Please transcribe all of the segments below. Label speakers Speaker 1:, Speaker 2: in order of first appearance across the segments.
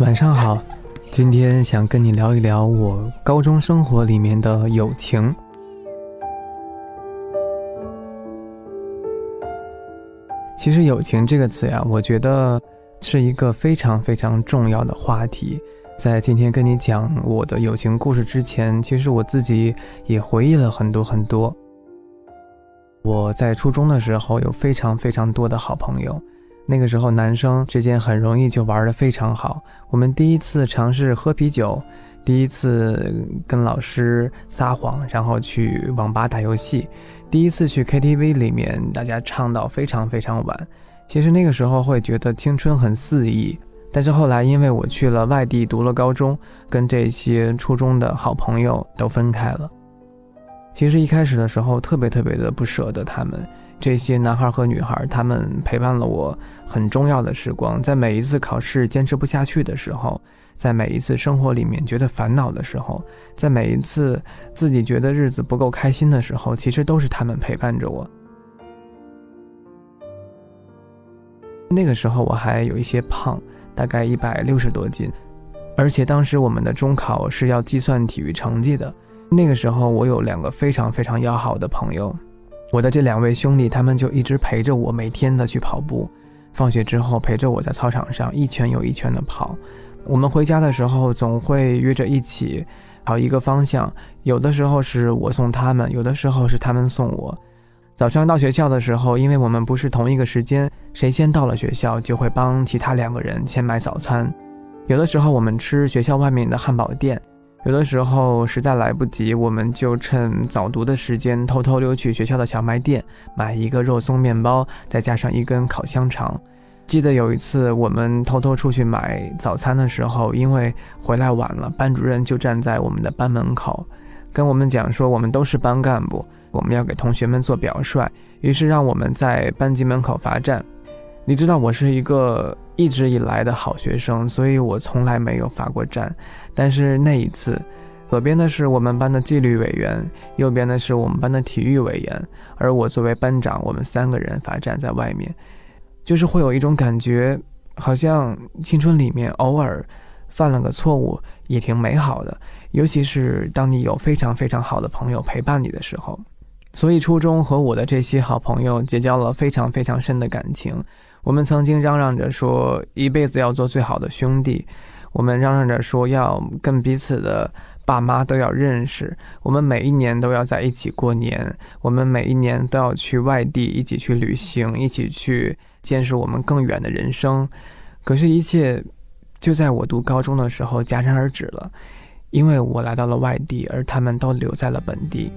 Speaker 1: 晚上好，今天想跟你聊一聊我高中生活里面的友情。其实“友情”这个词呀，我觉得是一个非常非常重要的话题。在今天跟你讲我的友情故事之前，其实我自己也回忆了很多很多。我在初中的时候有非常非常多的好朋友。那个时候，男生之间很容易就玩得非常好。我们第一次尝试喝啤酒，第一次跟老师撒谎，然后去网吧打游戏，第一次去 KTV 里面，大家唱到非常非常晚。其实那个时候会觉得青春很肆意，但是后来因为我去了外地读了高中，跟这些初中的好朋友都分开了。其实一开始的时候，特别特别的不舍得他们。这些男孩和女孩，他们陪伴了我很重要的时光。在每一次考试坚持不下去的时候，在每一次生活里面觉得烦恼的时候，在每一次自己觉得日子不够开心的时候，其实都是他们陪伴着我。那个时候我还有一些胖，大概一百六十多斤，而且当时我们的中考是要计算体育成绩的。那个时候我有两个非常非常要好的朋友。我的这两位兄弟，他们就一直陪着我，每天的去跑步，放学之后陪着我在操场上一圈又一圈的跑。我们回家的时候总会约着一起跑一个方向，有的时候是我送他们，有的时候是他们送我。早上到学校的时候，因为我们不是同一个时间，谁先到了学校就会帮其他两个人先买早餐。有的时候我们吃学校外面的汉堡店。有的时候实在来不及，我们就趁早读的时间，偷偷溜去学校的小卖店买一个肉松面包，再加上一根烤香肠。记得有一次，我们偷偷出去买早餐的时候，因为回来晚了，班主任就站在我们的班门口，跟我们讲说，我们都是班干部，我们要给同学们做表率，于是让我们在班级门口罚站。你知道我是一个一直以来的好学生，所以我从来没有罚过站。但是那一次，左边的是我们班的纪律委员，右边的是我们班的体育委员，而我作为班长，我们三个人罚站在外面，就是会有一种感觉，好像青春里面偶尔犯了个错误也挺美好的，尤其是当你有非常非常好的朋友陪伴你的时候。所以初中和我的这些好朋友结交了非常非常深的感情。我们曾经嚷嚷着说一辈子要做最好的兄弟，我们嚷嚷着说要跟彼此的爸妈都要认识，我们每一年都要在一起过年，我们每一年都要去外地一起去旅行，一起去见识我们更远的人生。可是，一切就在我读高中的时候戛然而止了，因为我来到了外地，而他们都留在了本地。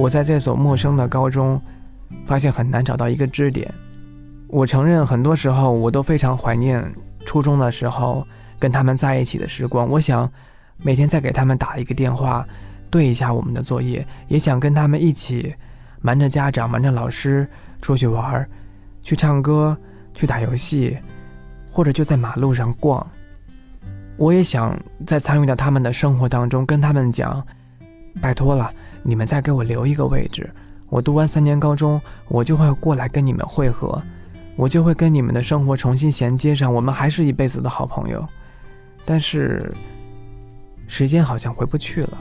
Speaker 1: 我在这所陌生的高中，发现很难找到一个支点。我承认，很多时候我都非常怀念初中的时候跟他们在一起的时光。我想每天再给他们打一个电话，对一下我们的作业，也想跟他们一起瞒着家长、瞒着老师出去玩儿，去唱歌、去打游戏，或者就在马路上逛。我也想在参与到他们的生活当中，跟他们讲：“拜托了。”你们再给我留一个位置，我读完三年高中，我就会过来跟你们会合，我就会跟你们的生活重新衔接上，我们还是一辈子的好朋友。但是，时间好像回不去了。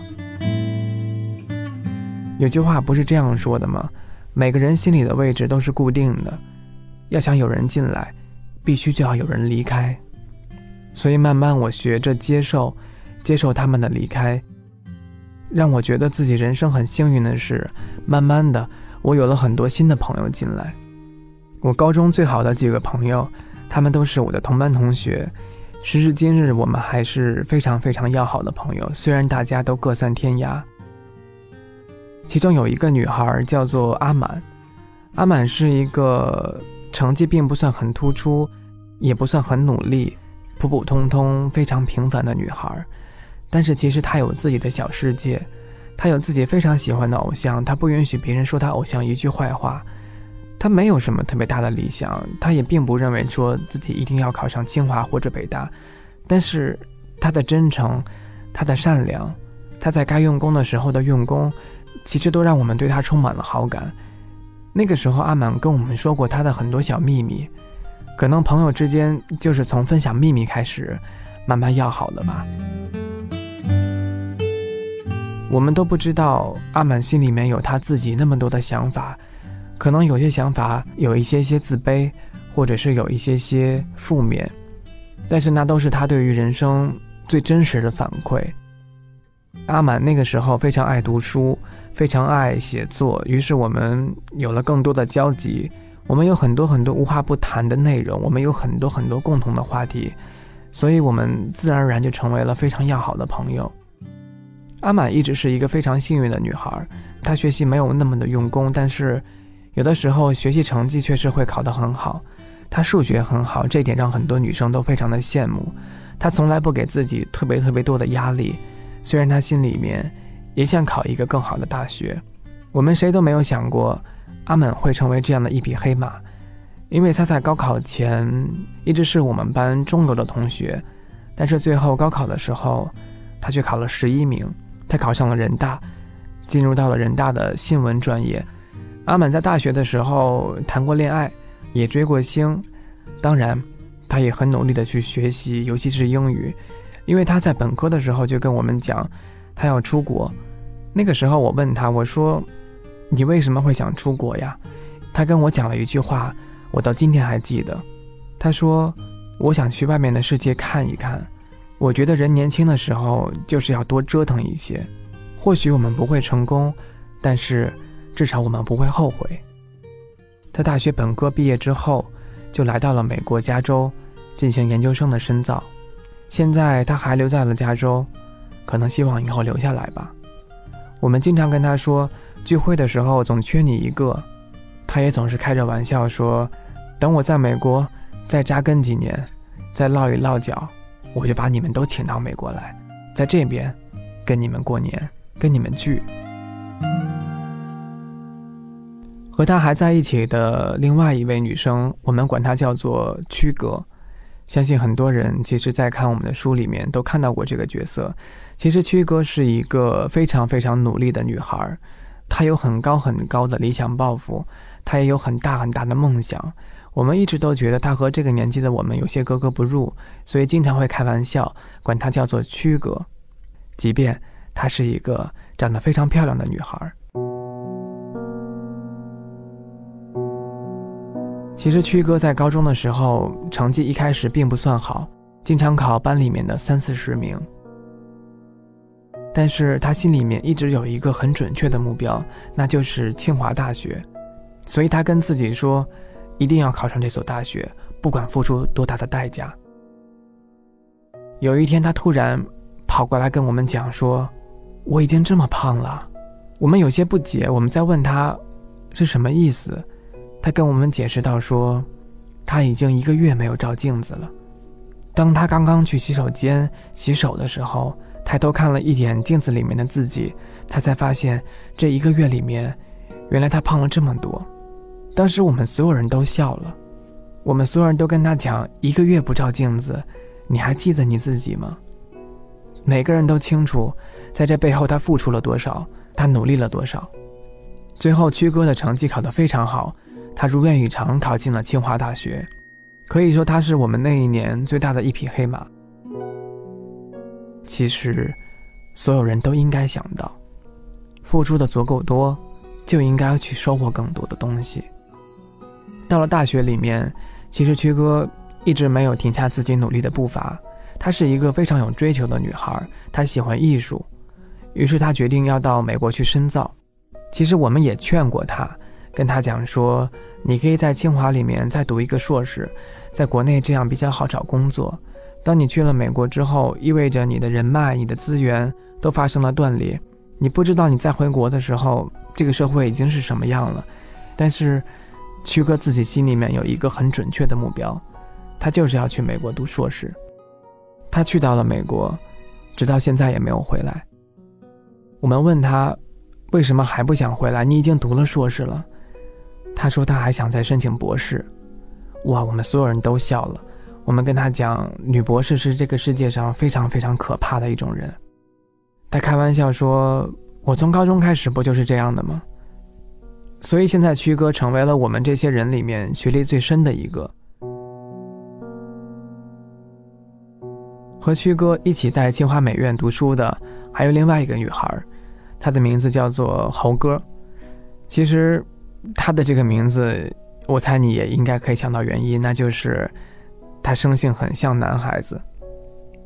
Speaker 1: 有句话不是这样说的吗？每个人心里的位置都是固定的，要想有人进来，必须就要有人离开。所以慢慢我学着接受，接受他们的离开。让我觉得自己人生很幸运的是，慢慢的，我有了很多新的朋友进来。我高中最好的几个朋友，他们都是我的同班同学，时至今日，我们还是非常非常要好的朋友。虽然大家都各散天涯。其中有一个女孩叫做阿满，阿满是一个成绩并不算很突出，也不算很努力，普普通通、非常平凡的女孩。但是其实他有自己的小世界，他有自己非常喜欢的偶像，他不允许别人说他偶像一句坏话。他没有什么特别大的理想，他也并不认为说自己一定要考上清华或者北大。但是他的真诚，他的善良，他在该用功的时候的用功，其实都让我们对他充满了好感。那个时候，阿满跟我们说过他的很多小秘密，可能朋友之间就是从分享秘密开始，慢慢要好的吧。我们都不知道阿满心里面有他自己那么多的想法，可能有些想法有一些些自卑，或者是有一些些负面，但是那都是他对于人生最真实的反馈。阿满那个时候非常爱读书，非常爱写作，于是我们有了更多的交集，我们有很多很多无话不谈的内容，我们有很多很多共同的话题，所以我们自然而然就成为了非常要好的朋友。阿满一直是一个非常幸运的女孩，她学习没有那么的用功，但是有的时候学习成绩确实会考得很好。她数学很好，这点让很多女生都非常的羡慕。她从来不给自己特别特别多的压力，虽然她心里面也想考一个更好的大学。我们谁都没有想过阿满会成为这样的一匹黑马，因为他在高考前一直是我们班中游的同学，但是最后高考的时候，他却考了十一名。他考上了人大，进入到了人大的新闻专业。阿满在大学的时候谈过恋爱，也追过星，当然，他也很努力的去学习，尤其是英语，因为他在本科的时候就跟我们讲，他要出国。那个时候我问他，我说：“你为什么会想出国呀？”他跟我讲了一句话，我到今天还记得。他说：“我想去外面的世界看一看。”我觉得人年轻的时候就是要多折腾一些，或许我们不会成功，但是至少我们不会后悔。他大学本科毕业之后，就来到了美国加州进行研究生的深造，现在他还留在了加州，可能希望以后留下来吧。我们经常跟他说，聚会的时候总缺你一个，他也总是开着玩笑说，等我在美国再扎根几年，再落一落脚。我就把你们都请到美国来，在这边跟你们过年，跟你们聚。和他还在一起的另外一位女生，我们管她叫做曲哥。相信很多人其实，在看我们的书里面都看到过这个角色。其实曲哥是一个非常非常努力的女孩，她有很高很高的理想抱负，她也有很大很大的梦想。我们一直都觉得她和这个年纪的我们有些格格不入，所以经常会开玩笑，管她叫做曲哥。即便她是一个长得非常漂亮的女孩。其实曲哥在高中的时候成绩一开始并不算好，经常考班里面的三四十名。但是他心里面一直有一个很准确的目标，那就是清华大学。所以他跟自己说。一定要考上这所大学，不管付出多大的代价。有一天，他突然跑过来跟我们讲说：“我已经这么胖了。”我们有些不解，我们在问他是什么意思。他跟我们解释到说：“他已经一个月没有照镜子了。当他刚刚去洗手间洗手的时候，抬头看了一眼镜子里面的自己，他才发现这一个月里面，原来他胖了这么多。”当时我们所有人都笑了，我们所有人都跟他讲：一个月不照镜子，你还记得你自己吗？每个人都清楚，在这背后他付出了多少，他努力了多少。最后，曲哥的成绩考得非常好，他如愿以偿考进了清华大学，可以说他是我们那一年最大的一匹黑马。其实，所有人都应该想到，付出的足够多，就应该去收获更多的东西。到了大学里面，其实曲哥一直没有停下自己努力的步伐。她是一个非常有追求的女孩，她喜欢艺术，于是她决定要到美国去深造。其实我们也劝过她，跟她讲说，你可以在清华里面再读一个硕士，在国内这样比较好找工作。当你去了美国之后，意味着你的人脉、你的资源都发生了断裂，你不知道你再回国的时候，这个社会已经是什么样了。但是。曲哥自己心里面有一个很准确的目标，他就是要去美国读硕士。他去到了美国，直到现在也没有回来。我们问他为什么还不想回来？你已经读了硕士了。他说他还想再申请博士。哇，我们所有人都笑了。我们跟他讲，女博士是这个世界上非常非常可怕的一种人。他开玩笑说：“我从高中开始不就是这样的吗？”所以现在曲哥成为了我们这些人里面学历最深的一个。和曲哥一起在清华美院读书的还有另外一个女孩，她的名字叫做猴哥。其实，她的这个名字，我猜你也应该可以想到原因，那就是她生性很像男孩子，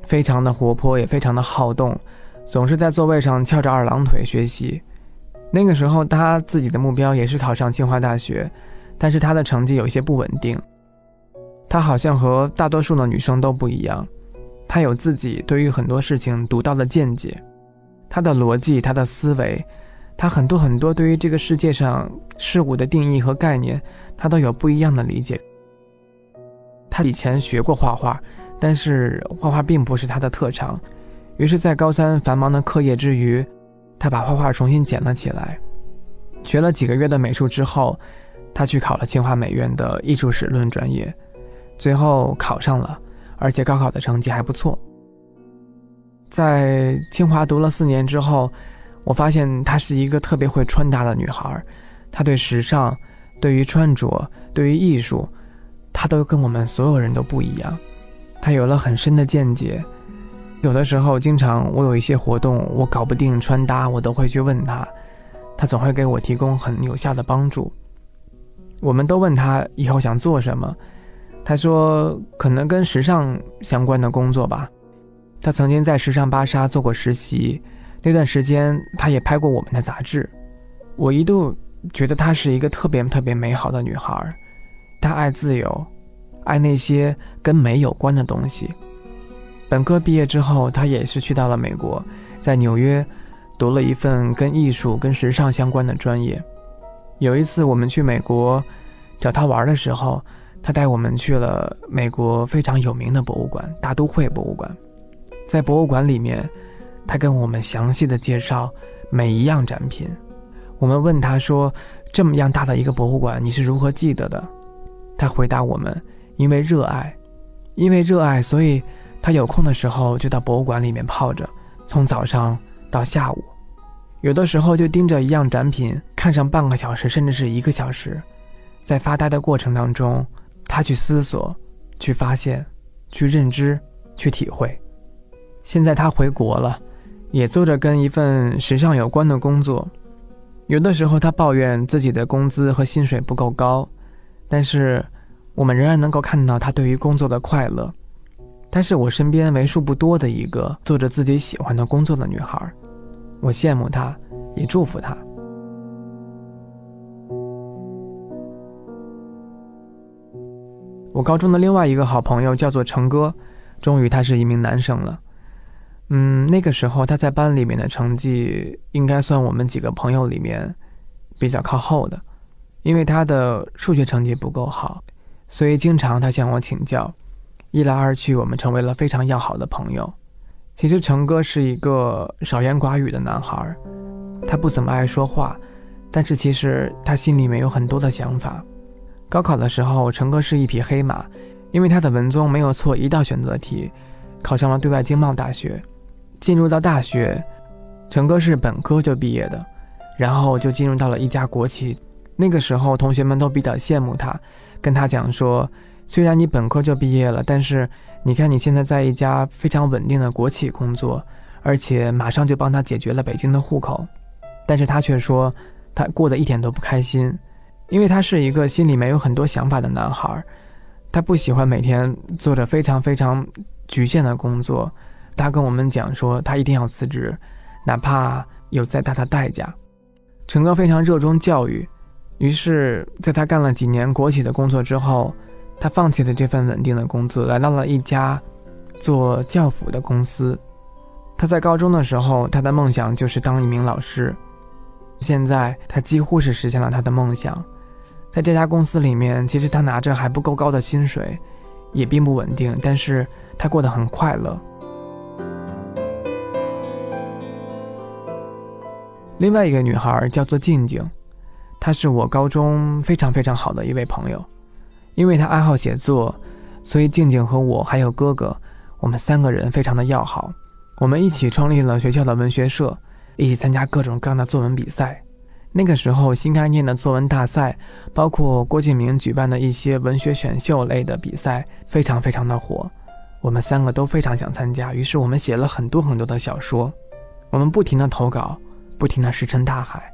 Speaker 1: 非常的活泼，也非常的好动，总是在座位上翘着二郎腿学习。那个时候，他自己的目标也是考上清华大学，但是他的成绩有些不稳定。他好像和大多数的女生都不一样。他有自己对于很多事情独到的见解，他的逻辑，他的思维，他很多很多对于这个世界上事物的定义和概念，他都有不一样的理解。他以前学过画画，但是画画并不是他的特长，于是，在高三繁忙的课业之余，他把画画重新捡了起来。学了几个月的美术之后，他去考了清华美院的艺术史论专业，最后考上了。而且高考的成绩还不错。在清华读了四年之后，我发现她是一个特别会穿搭的女孩。她对时尚、对于穿着、对于艺术，她都跟我们所有人都不一样。她有了很深的见解。有的时候，经常我有一些活动，我搞不定穿搭，我都会去问她，她总会给我提供很有效的帮助。我们都问她以后想做什么。他说：“可能跟时尚相关的工作吧。他曾经在时尚芭莎做过实习，那段时间他也拍过我们的杂志。我一度觉得她是一个特别特别美好的女孩。她爱自由，爱那些跟美有关的东西。本科毕业之后，他也是去到了美国，在纽约读了一份跟艺术、跟时尚相关的专业。有一次我们去美国找他玩的时候。”他带我们去了美国非常有名的博物馆——大都会博物馆。在博物馆里面，他跟我们详细的介绍每一样展品。我们问他说：“这么样大的一个博物馆，你是如何记得的？”他回答我们：“因为热爱，因为热爱，所以他有空的时候就到博物馆里面泡着，从早上到下午，有的时候就盯着一样展品看上半个小时，甚至是一个小时。在发呆的过程当中。”他去思索，去发现，去认知，去体会。现在他回国了，也做着跟一份时尚有关的工作。有的时候他抱怨自己的工资和薪水不够高，但是我们仍然能够看到他对于工作的快乐。她是我身边为数不多的一个做着自己喜欢的工作的女孩，我羡慕她，也祝福她。我高中的另外一个好朋友叫做成哥，终于他是一名男生了。嗯，那个时候他在班里面的成绩应该算我们几个朋友里面比较靠后的，因为他的数学成绩不够好，所以经常他向我请教。一来二去，我们成为了非常要好的朋友。其实成哥是一个少言寡语的男孩，他不怎么爱说话，但是其实他心里面有很多的想法。高考的时候，成哥是一匹黑马，因为他的文综没有错一道选择题，考上了对外经贸大学。进入到大学，成哥是本科就毕业的，然后就进入到了一家国企。那个时候，同学们都比较羡慕他，跟他讲说：“虽然你本科就毕业了，但是你看你现在在一家非常稳定的国企工作，而且马上就帮他解决了北京的户口。”但是他却说，他过得一点都不开心。因为他是一个心里面有很多想法的男孩，他不喜欢每天做着非常非常局限的工作。他跟我们讲说，他一定要辞职，哪怕有再大的代价。陈哥非常热衷教育，于是在他干了几年国企的工作之后，他放弃了这份稳定的工作，来到了一家做教辅的公司。他在高中的时候，他的梦想就是当一名老师，现在他几乎是实现了他的梦想。在这家公司里面，其实他拿着还不够高的薪水，也并不稳定，但是他过得很快乐。另外一个女孩叫做静静，她是我高中非常非常好的一位朋友，因为他爱好写作，所以静静和我还有哥哥，我们三个人非常的要好。我们一起创立了学校的文学社，一起参加各种各样的作文比赛。那个时候新概念的作文大赛，包括郭敬明举办的一些文学选秀类的比赛，非常非常的火。我们三个都非常想参加，于是我们写了很多很多的小说，我们不停的投稿，不停的石沉大海。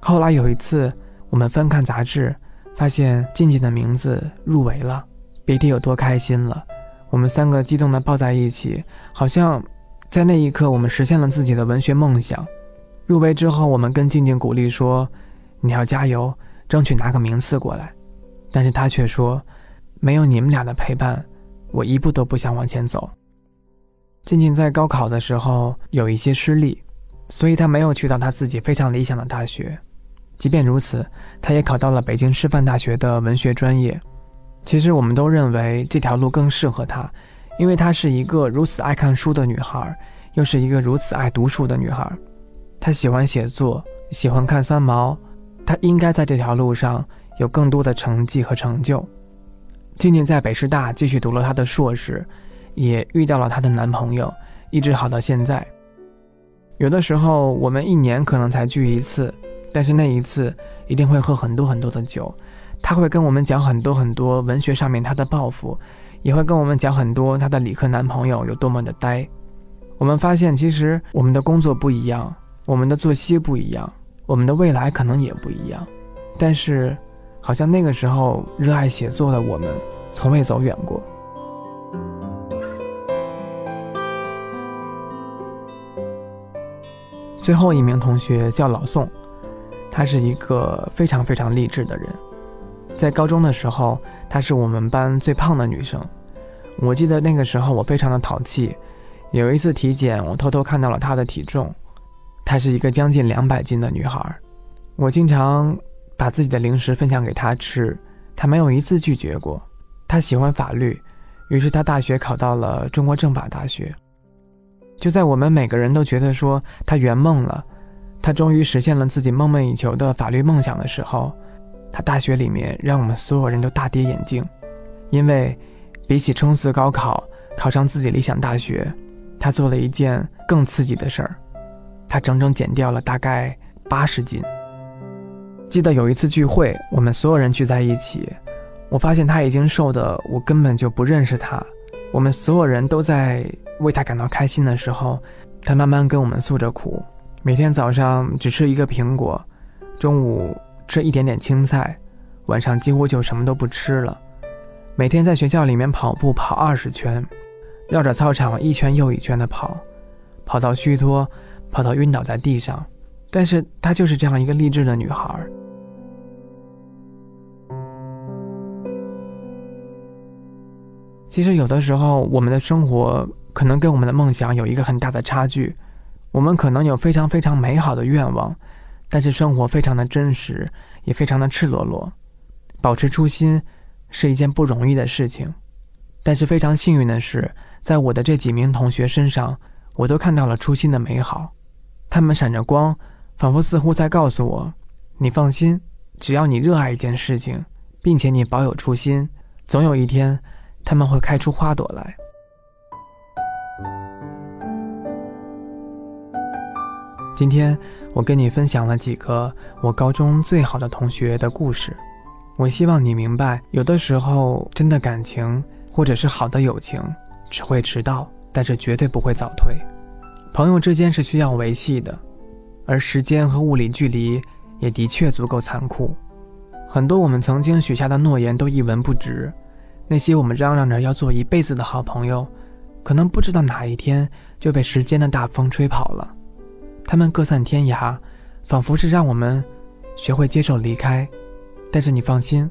Speaker 1: 后来有一次，我们翻看杂志，发现静静的名字入围了，别提有多开心了。我们三个激动的抱在一起，好像在那一刻我们实现了自己的文学梦想。入围之后，我们跟静静鼓励说：“你要加油，争取拿个名次过来。”但是他却说：“没有你们俩的陪伴，我一步都不想往前走。”静静在高考的时候有一些失利，所以她没有去到她自己非常理想的大学。即便如此，她也考到了北京师范大学的文学专业。其实我们都认为这条路更适合她，因为她是一个如此爱看书的女孩，又是一个如此爱读书的女孩。她喜欢写作，喜欢看三毛，她应该在这条路上有更多的成绩和成就。静静在北师大继续读了她的硕士，也遇到了她的男朋友，一直好到现在。有的时候我们一年可能才聚一次，但是那一次一定会喝很多很多的酒。他会跟我们讲很多很多文学上面他的抱负，也会跟我们讲很多他的理科男朋友有多么的呆。我们发现其实我们的工作不一样。我们的作息不一样，我们的未来可能也不一样，但是，好像那个时候热爱写作的我们，从未走远过。最后一名同学叫老宋，他是一个非常非常励志的人。在高中的时候，她是我们班最胖的女生。我记得那个时候我非常的淘气，有一次体检，我偷偷看到了她的体重。她是一个将近两百斤的女孩，我经常把自己的零食分享给她吃，她没有一次拒绝过。她喜欢法律，于是她大学考到了中国政法大学。就在我们每个人都觉得说她圆梦了，他终于实现了自己梦寐以求的法律梦想的时候，他大学里面让我们所有人都大跌眼镜，因为比起冲刺高考考上自己理想大学，他做了一件更刺激的事儿。他整整减掉了大概八十斤。记得有一次聚会，我们所有人聚在一起，我发现他已经瘦的我根本就不认识他。我们所有人都在为他感到开心的时候，他慢慢跟我们诉着苦。每天早上只吃一个苹果，中午吃一点点青菜，晚上几乎就什么都不吃了。每天在学校里面跑步跑二十圈，绕着操场一圈又一圈的跑，跑到虚脱。跑到晕倒在地上，但是她就是这样一个励志的女孩。其实有的时候，我们的生活可能跟我们的梦想有一个很大的差距。我们可能有非常非常美好的愿望，但是生活非常的真实，也非常的赤裸裸。保持初心是一件不容易的事情，但是非常幸运的是，在我的这几名同学身上，我都看到了初心的美好。他们闪着光，仿佛似乎在告诉我：“你放心，只要你热爱一件事情，并且你保有初心，总有一天，他们会开出花朵来。”今天我跟你分享了几个我高中最好的同学的故事。我希望你明白，有的时候真的感情或者是好的友情，只会迟到，但是绝对不会早退。朋友之间是需要维系的，而时间和物理距离也的确足够残酷。很多我们曾经许下的诺言都一文不值，那些我们嚷嚷着要做一辈子的好朋友，可能不知道哪一天就被时间的大风吹跑了。他们各散天涯，仿佛是让我们学会接受离开。但是你放心，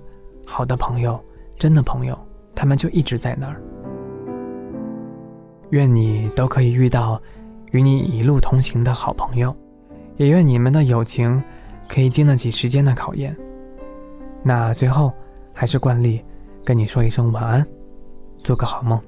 Speaker 1: 好的朋友，真的朋友，他们就一直在那儿。愿你都可以遇到。与你一路同行的好朋友，也愿你们的友情可以经得起时间的考验。那最后，还是惯例，跟你说一声晚安，做个好梦。